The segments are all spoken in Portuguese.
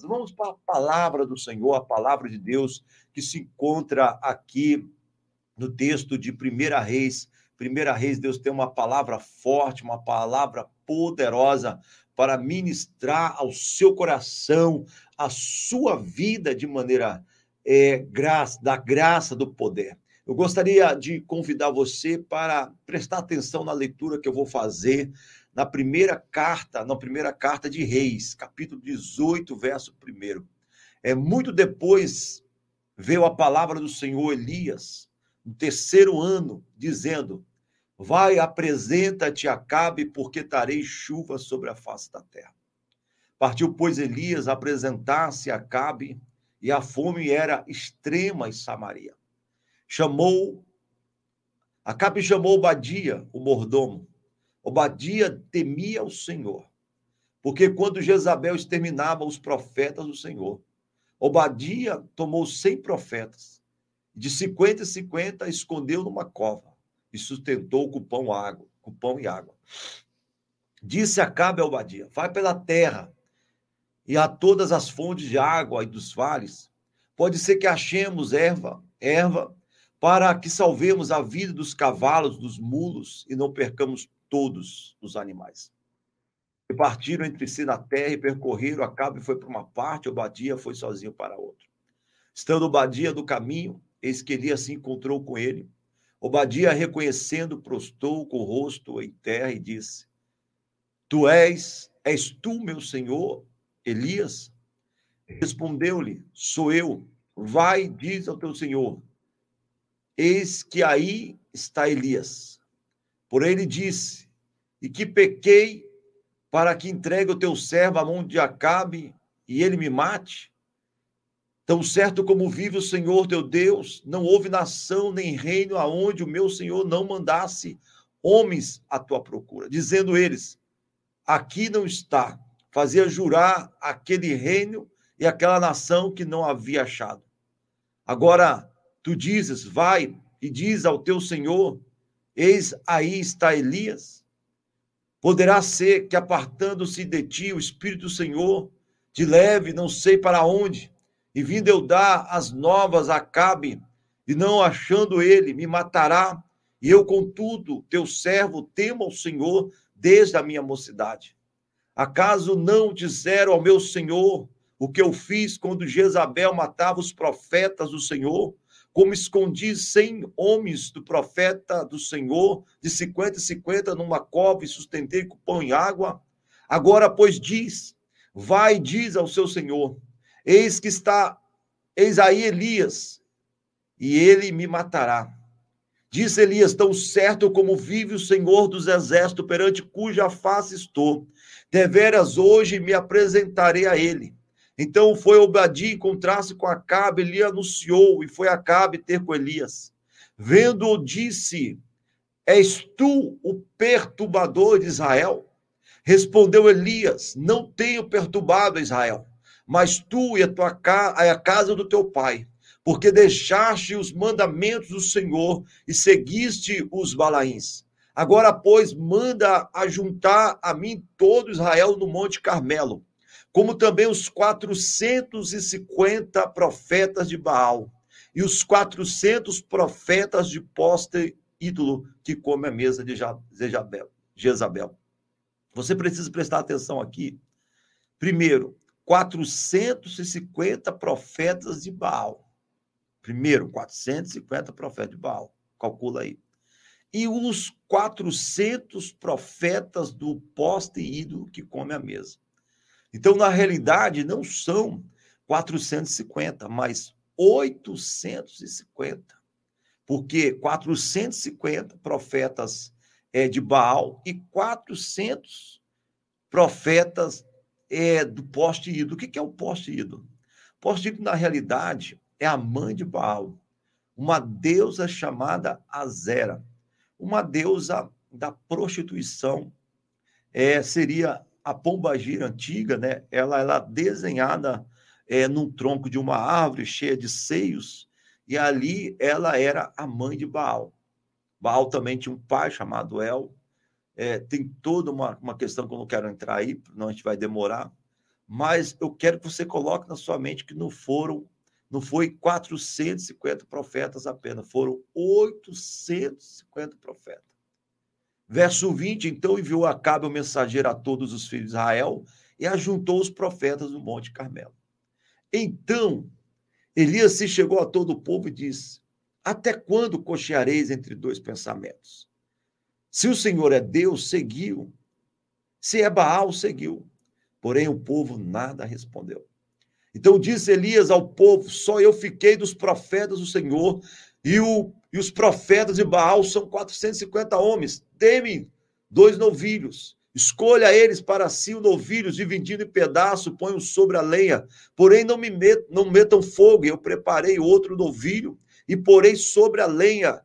Vamos para a palavra do Senhor, a palavra de Deus que se encontra aqui no texto de Primeira Reis. Primeira Reis, Deus tem uma palavra forte, uma palavra poderosa para ministrar ao seu coração, a sua vida de maneira é, graça, da graça do poder. Eu gostaria de convidar você para prestar atenção na leitura que eu vou fazer na primeira carta, na primeira carta de Reis, capítulo 18, verso 1. É muito depois veio a palavra do Senhor Elias, no terceiro ano, dizendo: Vai, apresenta-te Acabe, porque tarei chuva sobre a face da terra. Partiu, pois, Elias apresentar-se a Acabe, e a fome era extrema em Samaria. Chamou, Acabe chamou Badia, o mordomo, Obadia temia o Senhor, porque quando Jezabel exterminava os profetas do Senhor, Obadia tomou cem profetas, de cinquenta em cinquenta escondeu numa cova e sustentou com pão, água, com pão e água. Disse Acabe a Obadia: Vai pela terra e a todas as fontes de água e dos vales. Pode ser que achemos erva, erva, para que salvemos a vida dos cavalos, dos mulos e não percamos todos os animais. E partiram entre si na terra e percorreram, Acabe foi para uma parte, Obadia foi sozinho para outra. Estando Obadia do caminho, eis que Elias se encontrou com ele. Obadia, reconhecendo, prostou com o rosto em terra e disse: Tu és, és tu, meu senhor, Elias? Respondeu-lhe: Sou eu. Vai, diz ao teu senhor: Eis que aí está Elias. Porém, ele disse: E que pequei para que entregue o teu servo à mão de Acabe e ele me mate? Tão certo como vive o Senhor teu Deus, não houve nação nem reino aonde o meu Senhor não mandasse homens à tua procura, dizendo eles: Aqui não está. Fazia jurar aquele reino e aquela nação que não havia achado. Agora tu dizes: Vai e diz ao teu Senhor: Eis aí está Elias. Poderá ser que, apartando-se de ti, o Espírito do Senhor te leve, não sei para onde, e vindo eu dar as novas Acabe, e não achando ele, me matará, e eu, contudo, teu servo, temo ao Senhor desde a minha mocidade. Acaso não disseram ao meu Senhor o que eu fiz quando Jezabel matava os profetas do Senhor? Como escondi cem homens do profeta do Senhor, de cinquenta e cinquenta, numa cova e sustentei com pão e água. Agora, pois, diz, vai e diz ao seu Senhor, eis que está, eis aí Elias, e ele me matará. Disse Elias, tão certo como vive o Senhor dos exércitos, perante cuja face estou, deveras hoje me apresentarei a ele então foi Obadiah encontrar-se com Acabe, ele anunciou, e foi Acabe ter com Elias. Vendo-o, disse: És tu o perturbador de Israel? Respondeu Elias: Não tenho perturbado Israel, mas tu e a tua casa, a casa do teu pai, porque deixaste os mandamentos do Senhor e seguiste os balaíns. Agora, pois, manda ajuntar a mim todo Israel no Monte Carmelo como também os 450 profetas de Baal e os 400 profetas de poste ídolo que come a mesa de Jezabel. Você precisa prestar atenção aqui. Primeiro, 450 profetas de Baal. Primeiro, 450 profetas de Baal. Calcula aí. E os 400 profetas do poste ídolo que come a mesa. Então, na realidade, não são 450, mas 850. Porque 450 profetas é, de Baal e 400 profetas é, do poste ídolo. O que é o poste ídolo? O poste ídolo, na realidade, é a mãe de Baal, uma deusa chamada Azera, uma deusa da prostituição. É, seria a pombagira antiga, né, ela era desenhada é, num tronco de uma árvore cheia de seios, e ali ela era a mãe de Baal. Baal também tinha um pai chamado El. É, tem toda uma, uma questão que eu não quero entrar aí, não a gente vai demorar. mas eu quero que você coloque na sua mente que não foram, não foi 450 profetas apenas, foram 850 profetas. Verso 20, então enviou Acabe o mensageiro a todos os filhos de Israel e ajuntou os profetas no Monte Carmelo. Então, Elias se chegou a todo o povo e disse: Até quando cocheareis entre dois pensamentos? Se o Senhor é Deus, seguiu. Se é Baal, seguiu. Porém, o povo nada respondeu. Então disse Elias ao povo: Só eu fiquei dos profetas do Senhor, e, o, e os profetas de Baal são 450 homens. Temem dois novilhos. Escolha eles para si o novilho, dividindo em pedaço, ponham sobre a lenha. Porém, não me met, não metam fogo. Eu preparei outro novilho e porei sobre a lenha,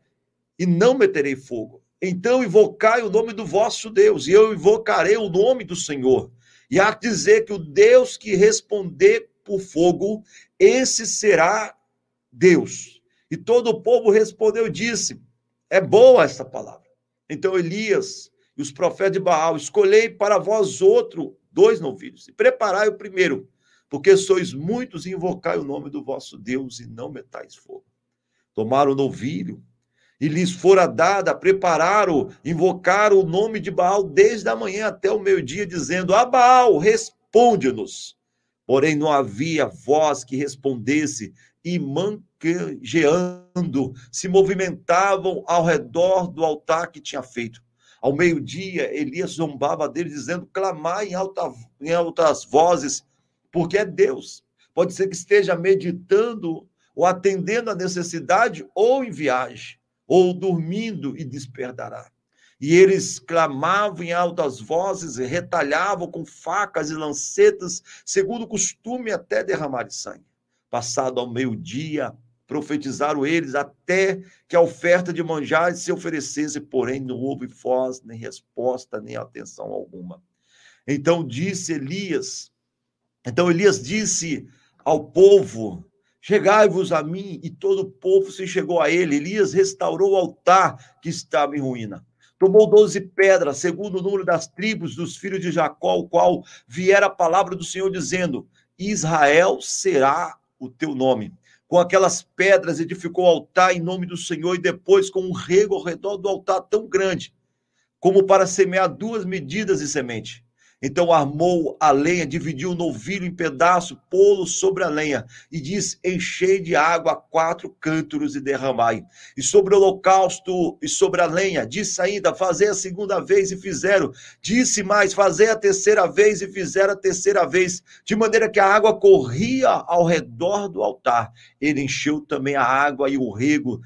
e não meterei fogo. Então invocai o nome do vosso Deus, e eu invocarei o nome do Senhor. E há que dizer que o Deus que responder por fogo, esse será Deus. E todo o povo respondeu e disse: É boa esta palavra. Então Elias e os profetas de Baal, escolhei para vós outro dois novilhos, e preparai o primeiro, porque sois muitos, e invocai o nome do vosso Deus, e não metais fogo. Tomaram o novilho, e lhes fora dada, prepararam, invocaram o nome de Baal desde a manhã até o meio-dia, dizendo: A Baal, responde-nos. Porém, não havia voz que respondesse, e manquejeando se movimentavam ao redor do altar que tinha feito. Ao meio-dia, Elias zombava dele, dizendo: clamai em, alta, em altas vozes, porque é Deus. Pode ser que esteja meditando ou atendendo a necessidade, ou em viagem ou dormindo e despertará. E eles clamavam em altas vozes, retalhavam com facas e lancetas, segundo o costume, até derramar sangue. Passado ao meio-dia, profetizaram eles até que a oferta de manjares se oferecesse, porém não houve voz, nem resposta, nem atenção alguma. Então disse Elias, então Elias disse ao povo: Chegai-vos a mim, e todo o povo se chegou a ele. Elias restaurou o altar que estava em ruína. Tomou doze pedras, segundo o número das tribos dos filhos de Jacó, o qual viera a palavra do Senhor, dizendo: Israel será o teu nome. Com aquelas pedras edificou o altar em nome do Senhor, e depois com um rego ao redor do altar tão grande, como para semear duas medidas de semente. Então armou a lenha, dividiu o novilho em pedaço, pô-lo sobre a lenha, e diz: Enchei de água quatro cântaros e derramai. E sobre o holocausto e sobre a lenha, disse ainda: Fazei a segunda vez e fizeram. Disse mais: Fazei a terceira vez e fizeram a terceira vez, de maneira que a água corria ao redor do altar. Ele encheu também a água e o rego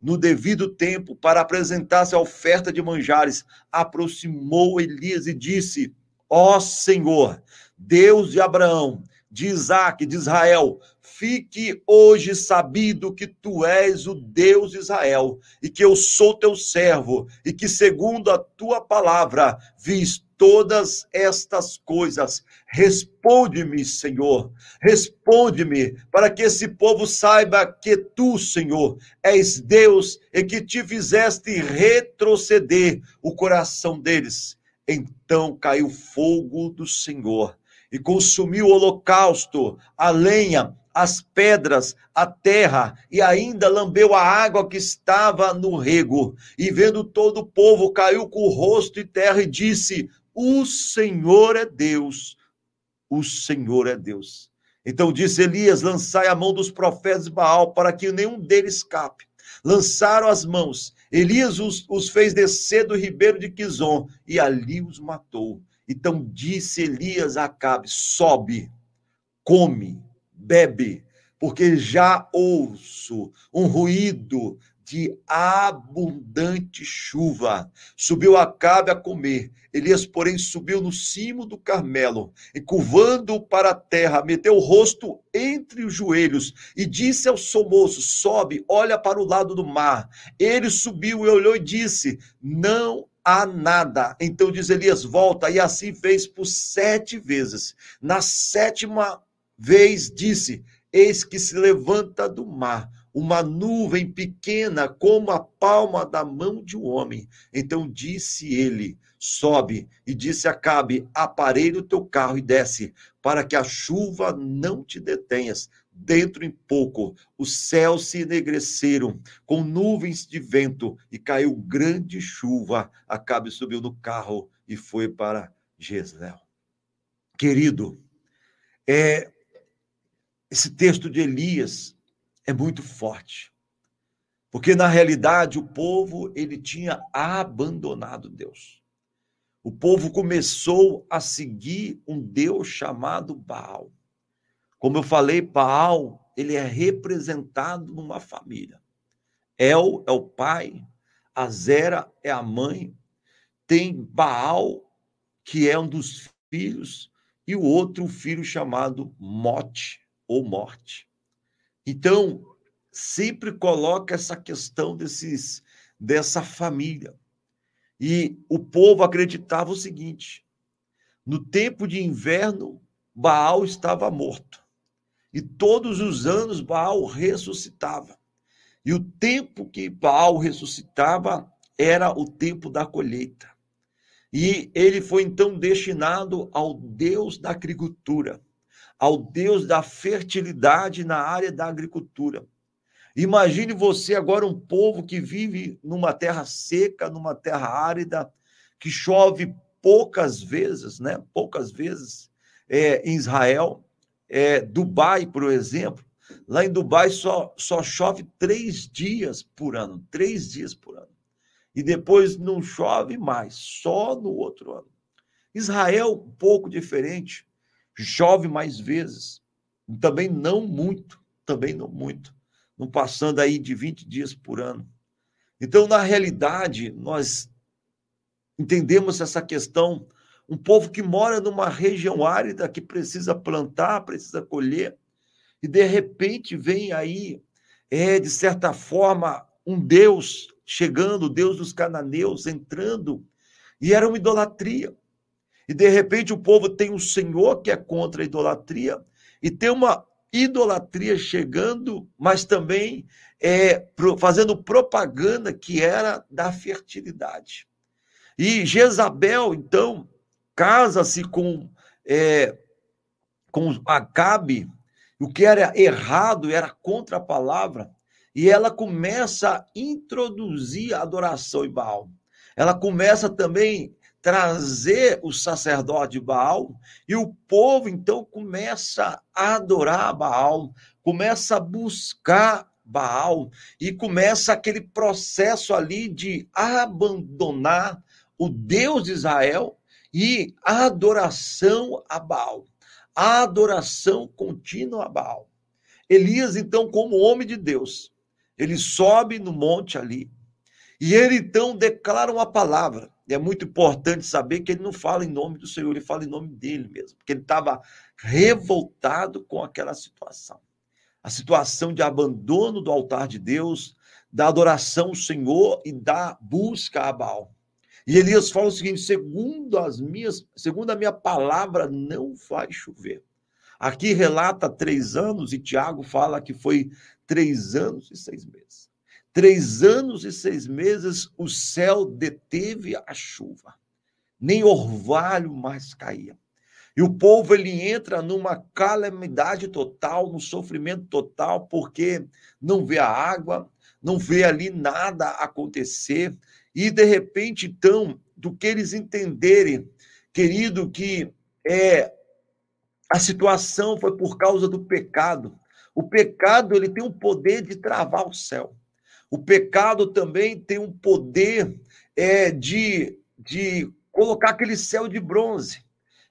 no devido tempo para apresentar-se a oferta de manjares. Aproximou Elias e disse: Ó Senhor, Deus de Abraão, de Isaac, de Israel, fique hoje sabido que tu és o Deus de Israel e que eu sou teu servo e que, segundo a tua palavra, vis todas estas coisas. Responde-me, Senhor, responde-me, para que esse povo saiba que tu, Senhor, és Deus e que te fizeste retroceder o coração deles caiu fogo do Senhor e consumiu o holocausto, a lenha, as pedras, a terra, e ainda lambeu a água que estava no rego. E vendo todo o povo, caiu com o rosto em terra e disse: O Senhor é Deus, o Senhor é Deus. Então disse Elias: Lançai a mão dos profetas de Baal, para que nenhum deles escape. Lançaram as mãos, Elias os, os fez descer do ribeiro de Quizon e ali os matou. Então disse Elias a Acabe: sobe, come, bebe, porque já ouço um ruído de abundante chuva. Subiu Acabe a comer. Elias, porém, subiu no cimo do Carmelo, e curvando para a terra, meteu o rosto entre os joelhos e disse ao somoço: Sobe, olha para o lado do mar. Ele subiu e olhou e disse: Não há nada. Então diz Elias: Volta, e assim fez por sete vezes. Na sétima vez disse: Eis que se levanta do mar uma nuvem pequena como a palma da mão de um homem. Então disse ele: sobe. E disse Acabe: aparelhe o teu carro e desce, para que a chuva não te detenhas. Dentro em pouco, os céus se enegreceram com nuvens de vento e caiu grande chuva. Acabe subiu no carro e foi para Jezreel. Querido, é, esse texto de Elias é muito forte. Porque na realidade o povo ele tinha abandonado Deus. O povo começou a seguir um Deus chamado Baal. Como eu falei, Baal, ele é representado numa família. El é o pai, Azera é a mãe, tem Baal, que é um dos filhos, e o outro filho chamado Mote ou Morte. Então, sempre coloca essa questão desses dessa família. E o povo acreditava o seguinte: no tempo de inverno, Baal estava morto. E todos os anos Baal ressuscitava. E o tempo que Baal ressuscitava era o tempo da colheita. E ele foi então destinado ao Deus da agricultura, ao Deus da fertilidade na área da agricultura. Imagine você agora um povo que vive numa terra seca, numa terra árida, que chove poucas vezes, né? Poucas vezes é, em Israel. É, Dubai, por exemplo, lá em Dubai só, só chove três dias por ano, três dias por ano. E depois não chove mais, só no outro ano. Israel, um pouco diferente, chove mais vezes, também não muito, também não muito não passando aí de 20 dias por ano. Então, na realidade, nós entendemos essa questão. Um povo que mora numa região árida, que precisa plantar, precisa colher, e de repente vem aí, é, de certa forma, um Deus chegando, Deus dos cananeus entrando, e era uma idolatria. E de repente o povo tem um Senhor que é contra a idolatria, e tem uma idolatria chegando, mas também é, fazendo propaganda que era da fertilidade. E Jezabel, então, casa-se com, é, com Acabe, o que era errado, era contra a palavra, e ela começa a introduzir a adoração em Baal. Ela começa também trazer o sacerdote Baal, e o povo então começa a adorar Baal, começa a buscar Baal, e começa aquele processo ali de abandonar o Deus de Israel e a adoração a Baal, a adoração contínua a Baal. Elias, então, como homem de Deus, ele sobe no monte ali, e ele então declara uma palavra é muito importante saber que ele não fala em nome do Senhor, ele fala em nome dele mesmo, porque ele estava revoltado com aquela situação. A situação de abandono do altar de Deus, da adoração ao Senhor e da busca a Baal. E Elias fala o seguinte: segundo as minhas, segundo a minha palavra, não vai chover. Aqui relata três anos, e Tiago fala que foi três anos e seis meses. Três anos e seis meses o céu deteve a chuva, nem orvalho mais caía. E o povo ele entra numa calamidade total, no sofrimento total, porque não vê a água, não vê ali nada acontecer, e de repente, então, do que eles entenderem, querido, que é a situação foi por causa do pecado. O pecado ele tem o poder de travar o céu. O pecado também tem um poder é, de, de colocar aquele céu de bronze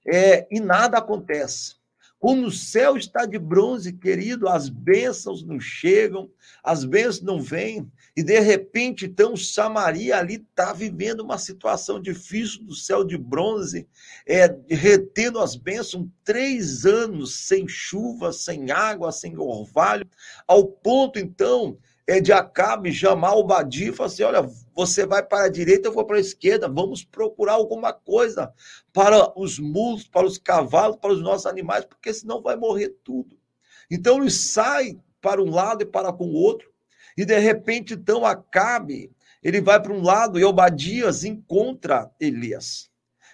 é, e nada acontece. Quando o céu está de bronze, querido, as bênçãos não chegam, as bênçãos não vêm, e de repente, então, Samaria ali está vivendo uma situação difícil do céu de bronze, é, retendo as bênçãos, três anos sem chuva, sem água, sem orvalho, ao ponto, então, é de Acabe chamar o Badi e falar assim: olha, você vai para a direita, eu vou para a esquerda, vamos procurar alguma coisa para os mulos, para os cavalos, para os nossos animais, porque senão vai morrer tudo. Então ele sai para um lado e para com o outro, e de repente, então, Acabe, ele vai para um lado e Obadias encontra Elias.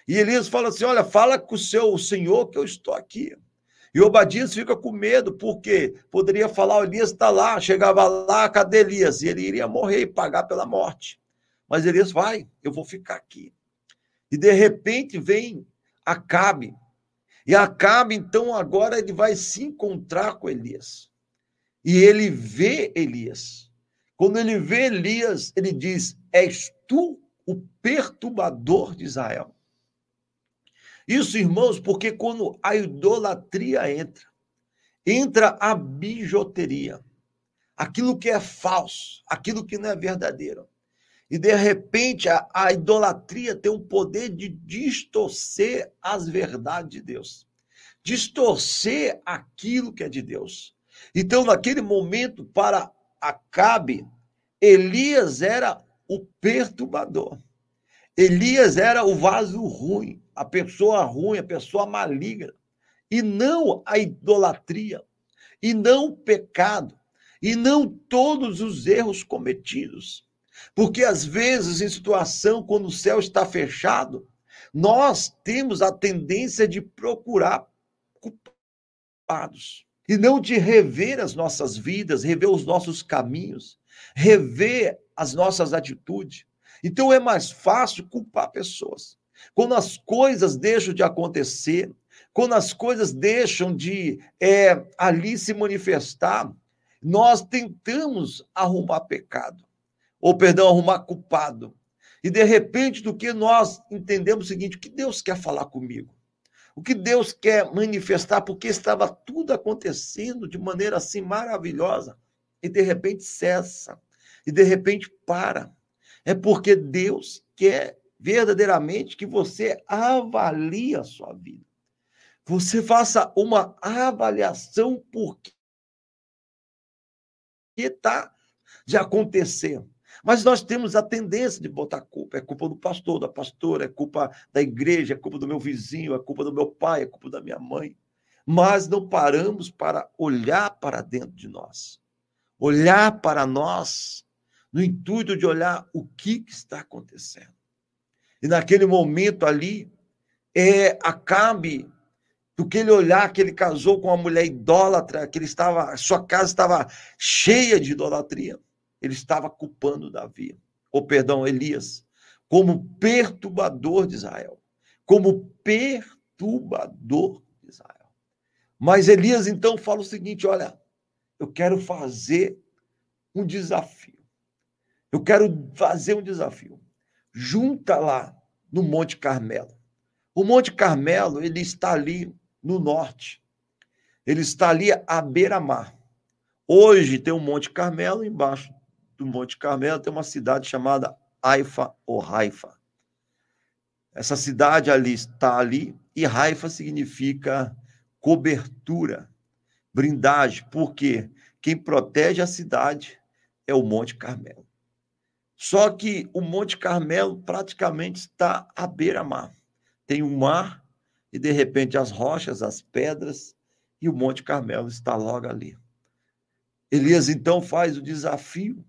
E Elias fala assim: Olha, fala com o seu senhor que eu estou aqui. E Obadias fica com medo, porque poderia falar: Elias está lá, chegava lá, cadê Elias? E ele iria morrer e pagar pela morte. Mas Elias vai, eu vou ficar aqui. E de repente vem Acabe. E Acabe, então, agora ele vai se encontrar com Elias. E ele vê Elias. Quando ele vê Elias, ele diz: És tu o perturbador de Israel. Isso, irmãos, porque quando a idolatria entra, entra a bijuteria, aquilo que é falso, aquilo que não é verdadeiro. E de repente a, a idolatria tem o poder de distorcer as verdades de Deus, distorcer aquilo que é de Deus. Então, naquele momento, para Acabe, Elias era o perturbador. Elias era o vaso ruim, a pessoa ruim, a pessoa maligna, e não a idolatria, e não o pecado, e não todos os erros cometidos. Porque às vezes, em situação, quando o céu está fechado, nós temos a tendência de procurar culpados e não de rever as nossas vidas, rever os nossos caminhos, rever as nossas atitudes. Então é mais fácil culpar pessoas. Quando as coisas deixam de acontecer, quando as coisas deixam de é, ali se manifestar, nós tentamos arrumar pecado ou perdão, arrumar culpado. E de repente, do que nós entendemos o seguinte: o que Deus quer falar comigo? O que Deus quer manifestar? Porque estava tudo acontecendo de maneira assim maravilhosa e de repente cessa, e de repente para. É porque Deus quer verdadeiramente que você avalie a sua vida. Você faça uma avaliação por que está de acontecer. Mas nós temos a tendência de botar culpa. É culpa do pastor, da pastora, é culpa da igreja, é culpa do meu vizinho, é culpa do meu pai, é culpa da minha mãe. Mas não paramos para olhar para dentro de nós. Olhar para nós no intuito de olhar o que, está acontecendo. E naquele momento ali, é, Acabe, que ele olhar que ele casou com uma mulher idólatra, que ele estava, sua casa estava cheia de idolatria ele estava culpando Davi, ou perdão, Elias, como perturbador de Israel, como perturbador de Israel. Mas Elias então fala o seguinte: olha, eu quero fazer um desafio. Eu quero fazer um desafio. Junta lá no Monte Carmelo. O Monte Carmelo, ele está ali no norte. Ele está ali à beira-mar. Hoje tem o Monte Carmelo, embaixo do Monte Carmelo tem uma cidade chamada Haifa ou Haifa. Essa cidade ali está ali e Haifa significa cobertura, brindagem, porque quem protege a cidade é o Monte Carmelo. Só que o Monte Carmelo praticamente está à beira-mar. Tem um mar e de repente as rochas, as pedras e o Monte Carmelo está logo ali. Elias então faz o desafio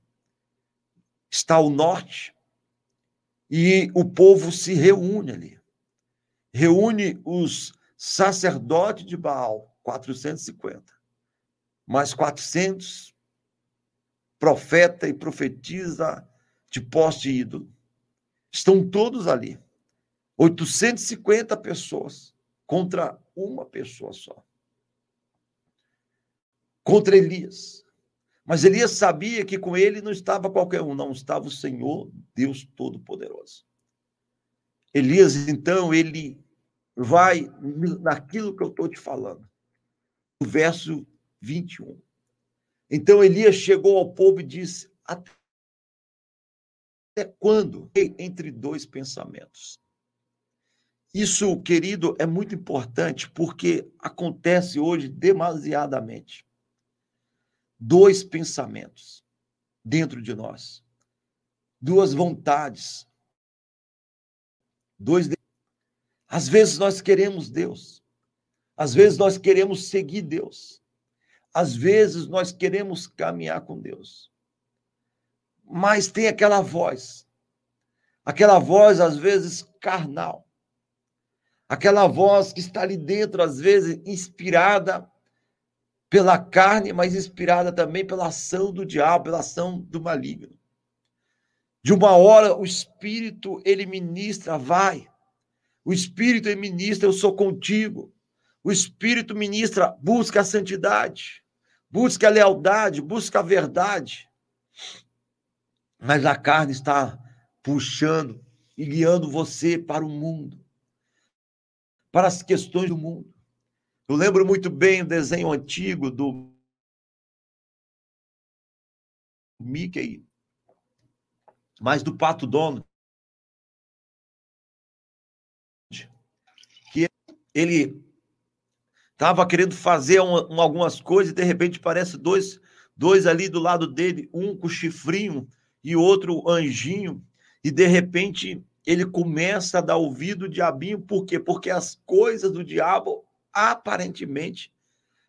está ao norte, e o povo se reúne ali. Reúne os sacerdotes de Baal, 450, mais 400 profeta e profetiza de poste ídolo. Estão todos ali. 850 pessoas contra uma pessoa só. Contra Elias. Mas Elias sabia que com ele não estava qualquer um, não estava o Senhor, Deus Todo-Poderoso. Elias, então, ele vai naquilo que eu estou te falando, no verso 21. Então Elias chegou ao povo e disse: Até quando? Entre dois pensamentos. Isso, querido, é muito importante porque acontece hoje demasiadamente dois pensamentos dentro de nós, duas vontades, dois. Às vezes nós queremos Deus, às vezes nós queremos seguir Deus, às vezes nós queremos caminhar com Deus. Mas tem aquela voz. Aquela voz, às vezes, carnal. Aquela voz que está ali dentro, às vezes, inspirada pela carne, mas inspirada também pela ação do diabo, pela ação do maligno. De uma hora, o Espírito, ele ministra, vai. O Espírito, ele ministra, eu sou contigo. O Espírito ministra, busca a santidade, busca a lealdade, busca a verdade. Mas a carne está puxando e guiando você para o mundo, para as questões do mundo. Eu lembro muito bem o desenho antigo do Mickey, mas do Pato Dono, que ele estava querendo fazer um, um, algumas coisas e de repente parece dois, dois ali do lado dele, um com chifrinho e outro anjinho, e de repente ele começa a dar ouvido ao diabinho, por quê? Porque as coisas do diabo aparentemente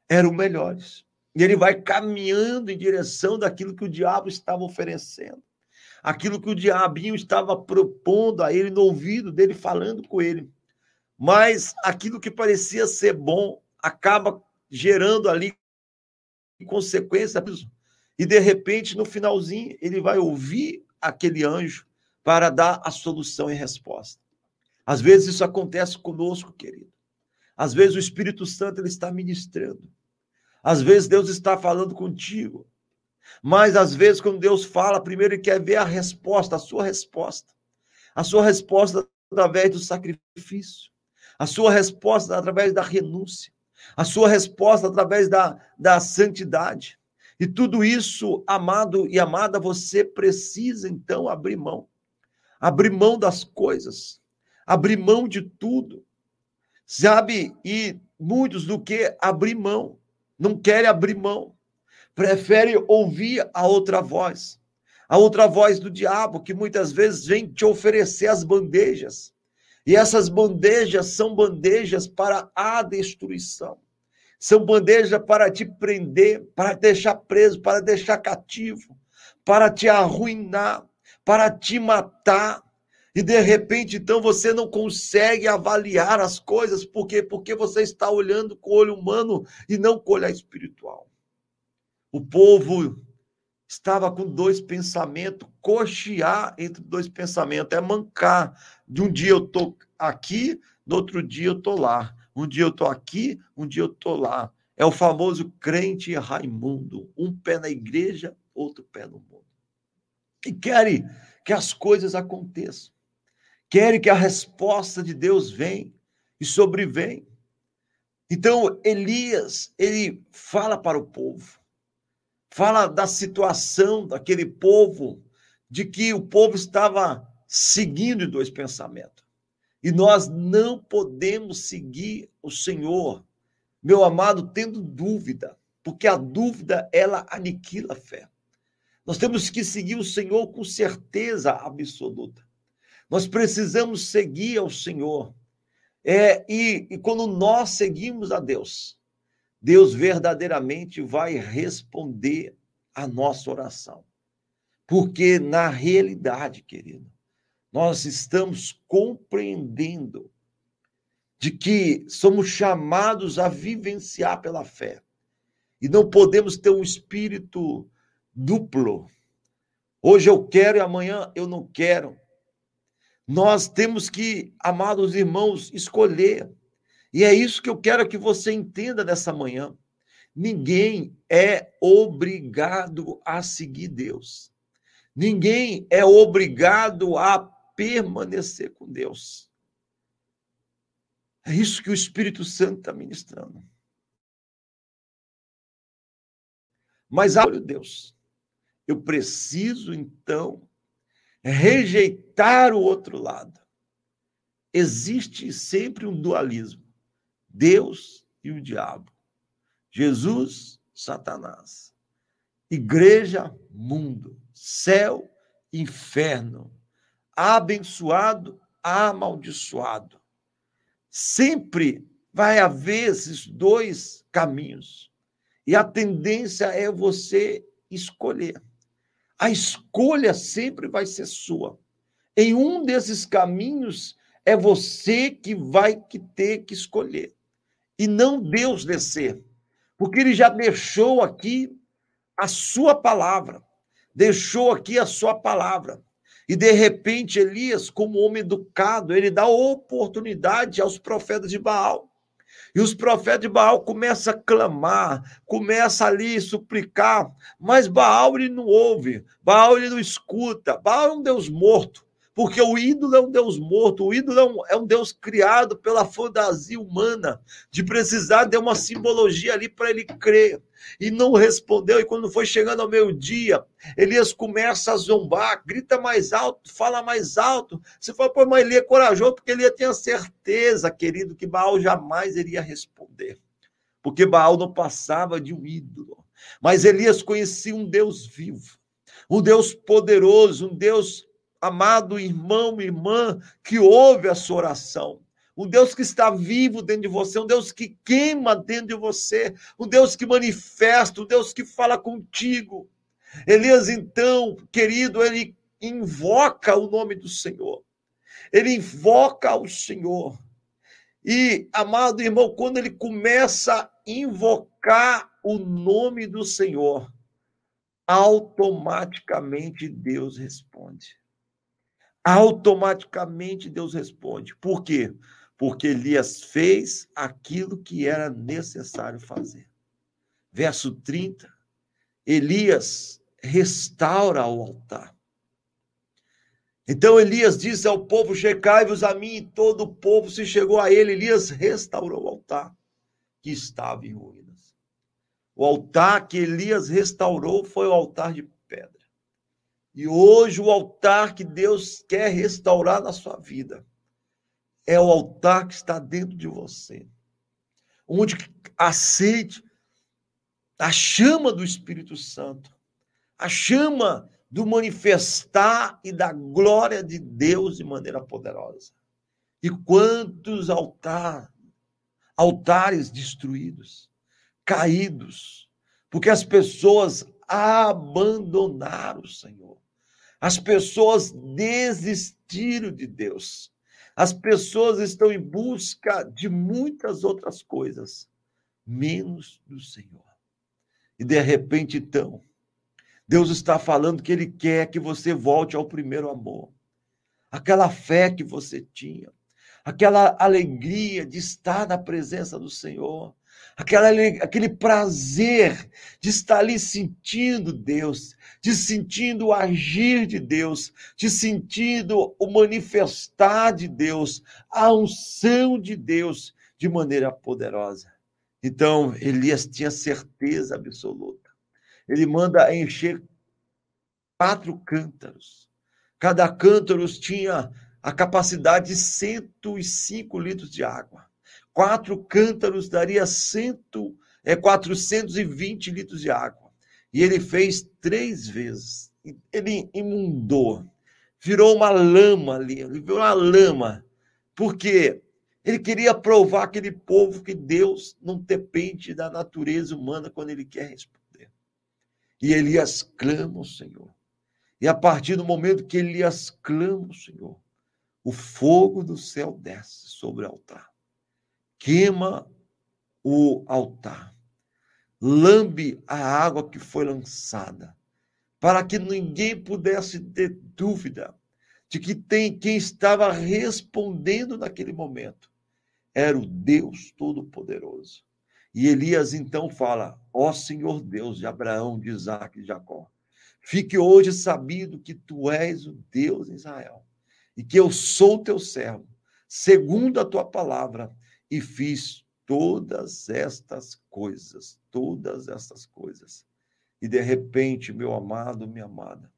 eram melhores. E ele vai caminhando em direção daquilo que o diabo estava oferecendo, aquilo que o diabinho estava propondo a ele no ouvido dele, falando com ele. Mas aquilo que parecia ser bom acaba gerando ali consequência. E de repente, no finalzinho, ele vai ouvir aquele anjo para dar a solução e resposta. Às vezes isso acontece conosco, querido. Às vezes o Espírito Santo ele está ministrando. Às vezes Deus está falando contigo. Mas às vezes quando Deus fala, primeiro ele quer ver a resposta, a sua resposta. A sua resposta através do sacrifício. A sua resposta através da renúncia. A sua resposta através da, da santidade. E tudo isso, amado e amada, você precisa então abrir mão. Abrir mão das coisas. Abrir mão de tudo sabe? E muitos do que abrir mão, não querem abrir mão, prefere ouvir a outra voz, a outra voz do diabo, que muitas vezes vem te oferecer as bandejas. E essas bandejas são bandejas para a destruição. São bandejas para te prender, para deixar preso, para deixar cativo, para te arruinar, para te matar, e de repente, então, você não consegue avaliar as coisas, por quê? Porque você está olhando com o olho humano e não com o olhar espiritual. O povo estava com dois pensamentos, cochear entre dois pensamentos, é mancar. De um dia eu estou aqui, no outro dia eu estou lá. Um dia eu estou aqui, um dia eu estou lá. É o famoso crente Raimundo, um pé na igreja, outro pé no mundo. E querem que as coisas aconteçam querem que a resposta de Deus venha e sobrevém. Então, Elias, ele fala para o povo, fala da situação daquele povo, de que o povo estava seguindo dois pensamentos. E nós não podemos seguir o Senhor, meu amado, tendo dúvida, porque a dúvida ela aniquila a fé. Nós temos que seguir o Senhor com certeza absoluta. Nós precisamos seguir ao Senhor. É, e, e quando nós seguimos a Deus, Deus verdadeiramente vai responder a nossa oração. Porque, na realidade, querido, nós estamos compreendendo de que somos chamados a vivenciar pela fé. E não podemos ter um espírito duplo. Hoje eu quero e amanhã eu não quero. Nós temos que, amados irmãos, escolher. E é isso que eu quero que você entenda nessa manhã. Ninguém é obrigado a seguir Deus. Ninguém é obrigado a permanecer com Deus. É isso que o Espírito Santo está ministrando. Mas, olha Deus, eu preciso então rejeitar o outro lado. Existe sempre um dualismo: Deus e o diabo, Jesus, Satanás, igreja, mundo, céu, inferno, abençoado, amaldiçoado. Sempre vai haver esses dois caminhos. E a tendência é você escolher. A escolha sempre vai ser sua. Em um desses caminhos é você que vai que ter que escolher e não Deus descer, porque ele já deixou aqui a sua palavra, deixou aqui a sua palavra. E de repente Elias, como homem educado, ele dá oportunidade aos profetas de Baal. E os profetas de Baal começam a clamar, começam ali a suplicar, mas Baal ele não ouve, Baal ele não escuta, Baal é um Deus morto porque o ídolo é um Deus morto, o ídolo é um, é um Deus criado pela fantasia humana, de precisar de uma simbologia ali para ele crer. E não respondeu, e quando foi chegando ao meio-dia, Elias começa a zombar, grita mais alto, fala mais alto. Você fala, pô, mas ele é corajoso, porque ele tinha certeza, querido, que Baal jamais iria responder. Porque Baal não passava de um ídolo. Mas Elias conhecia um Deus vivo, um Deus poderoso, um Deus amado irmão, irmã, que ouve a sua oração. Um Deus que está vivo dentro de você, um Deus que queima dentro de você, um Deus que manifesta, um Deus que fala contigo. Elias, então, querido, ele invoca o nome do Senhor. Ele invoca o Senhor. E, amado irmão, quando ele começa a invocar o nome do Senhor, automaticamente Deus responde automaticamente Deus responde. Por quê? Porque Elias fez aquilo que era necessário fazer. Verso 30, Elias restaura o altar. Então Elias disse ao povo: Checai-vos a mim, e todo o povo se chegou a ele. Elias restaurou o altar que estava em ruínas. O altar que Elias restaurou foi o altar de e hoje o altar que Deus quer restaurar na sua vida é o altar que está dentro de você, onde aceite a chama do Espírito Santo, a chama do manifestar e da glória de Deus de maneira poderosa. E quantos altar, altares destruídos, caídos, porque as pessoas abandonaram o Senhor. As pessoas desistiram de Deus. As pessoas estão em busca de muitas outras coisas, menos do Senhor. E de repente, então, Deus está falando que Ele quer que você volte ao primeiro amor, aquela fé que você tinha, aquela alegria de estar na presença do Senhor, aquela, aquele prazer de estar ali sentindo Deus, de sentindo o agir de Deus, de sentindo o manifestar de Deus, a unção de Deus de maneira poderosa. Então, Elias tinha certeza absoluta. Ele manda encher quatro cântaros. Cada cântaro tinha a capacidade de 105 litros de água. Quatro cântaros daria cento, é, 420 litros de água. E ele fez três vezes. Ele imundou. Virou uma lama ali. Ele virou uma lama. Porque ele queria provar aquele povo que Deus não depende da natureza humana quando ele quer responder. E Elias clama ao Senhor. E a partir do momento que Elias clama ao Senhor, o fogo do céu desce sobre o altar queima o altar, lambe a água que foi lançada, para que ninguém pudesse ter dúvida de que tem quem estava respondendo naquele momento era o Deus Todo-Poderoso. E Elias então fala: Ó Senhor Deus de Abraão, de Isaac e de Jacó, fique hoje sabido que tu és o Deus de Israel e que eu sou teu servo, segundo a tua palavra e fiz todas estas coisas, todas estas coisas. E de repente, meu amado, minha amada,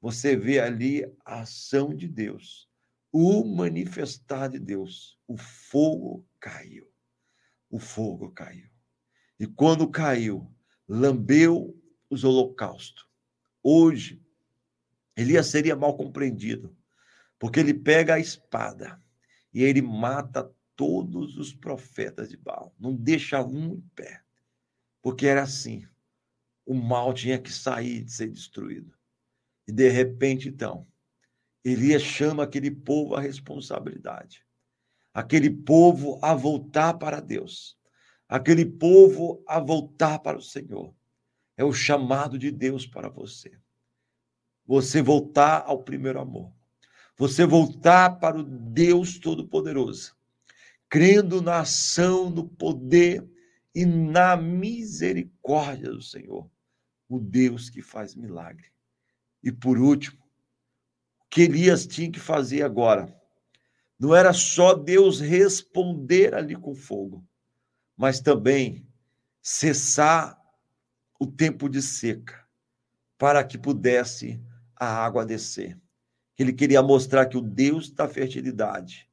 você vê ali a ação de Deus, o manifestar de Deus. O fogo caiu. O fogo caiu. E quando caiu, lambeu os holocaustos. Hoje, Elias seria mal compreendido, porque ele pega a espada e ele mata todos os profetas de Baal, não deixa um em pé, porque era assim: o mal tinha que sair de ser destruído. E de repente, então, Elias chama aquele povo à responsabilidade, aquele povo a voltar para Deus, aquele povo a voltar para o Senhor. É o chamado de Deus para você. Você voltar ao primeiro amor. Você voltar para o Deus Todo-Poderoso, crendo na ação, no poder e na misericórdia do Senhor, o Deus que faz milagre. E por último, o que Elias tinha que fazer agora não era só Deus responder ali com fogo, mas também cessar o tempo de seca, para que pudesse a água descer. Ele queria mostrar que o Deus da fertilidade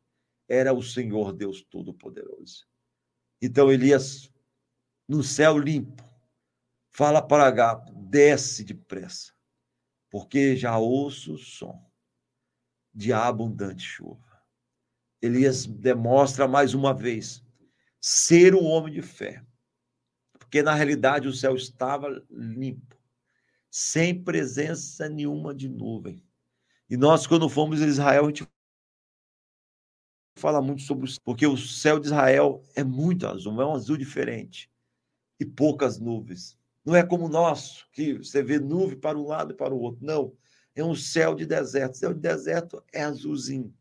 era o Senhor Deus Todo-Poderoso. Então Elias, no céu limpo, fala para H, desce depressa, porque já ouço o som de abundante chuva. Elias demonstra mais uma vez ser um homem de fé, porque na realidade o céu estava limpo, sem presença nenhuma de nuvem. E nós, quando fomos a Israel, a gente fala muito sobre o porque o céu de Israel é muito azul, é um azul diferente e poucas nuvens. Não é como o nosso, que você vê nuvem para um lado e para o outro. Não, é um céu de deserto. O céu de deserto é azulzinho.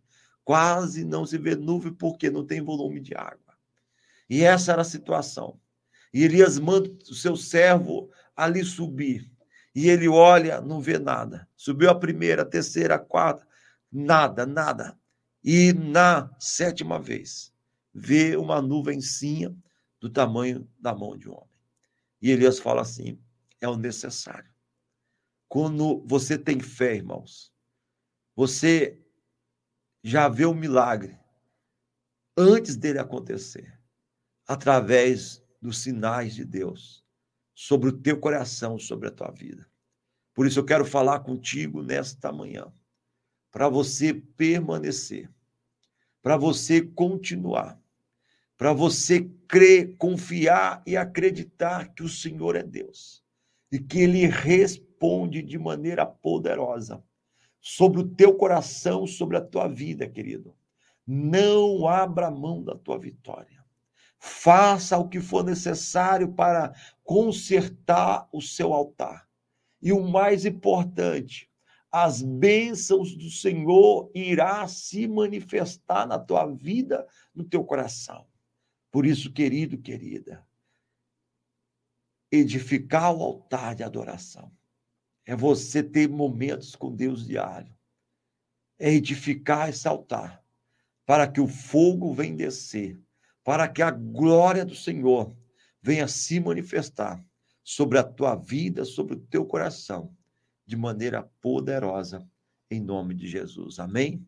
Quase não se vê nuvem porque não tem volume de água. E essa era a situação. E Elias manda o seu servo ali subir. E ele olha, não vê nada. Subiu a primeira, a terceira, a quarta, nada, nada. E na sétima vez, vê uma nuvencinha do tamanho da mão de um homem. E Elias fala assim: é o necessário. Quando você tem fé, irmãos, você já vê o milagre antes dele acontecer, através dos sinais de Deus sobre o teu coração, sobre a tua vida. Por isso eu quero falar contigo nesta manhã, para você permanecer, para você continuar, para você crer, confiar e acreditar que o Senhor é Deus e que ele responde de maneira poderosa sobre o teu coração, sobre a tua vida, querido. Não abra mão da tua vitória. Faça o que for necessário para consertar o seu altar. E o mais importante, as bênçãos do Senhor irá se manifestar na tua vida, no teu coração. Por isso, querido, querida, edificar o altar de adoração é você ter momentos com Deus diário. É edificar esse altar para que o fogo venha descer para que a glória do Senhor venha se manifestar sobre a tua vida, sobre o teu coração, de maneira poderosa, em nome de Jesus. Amém?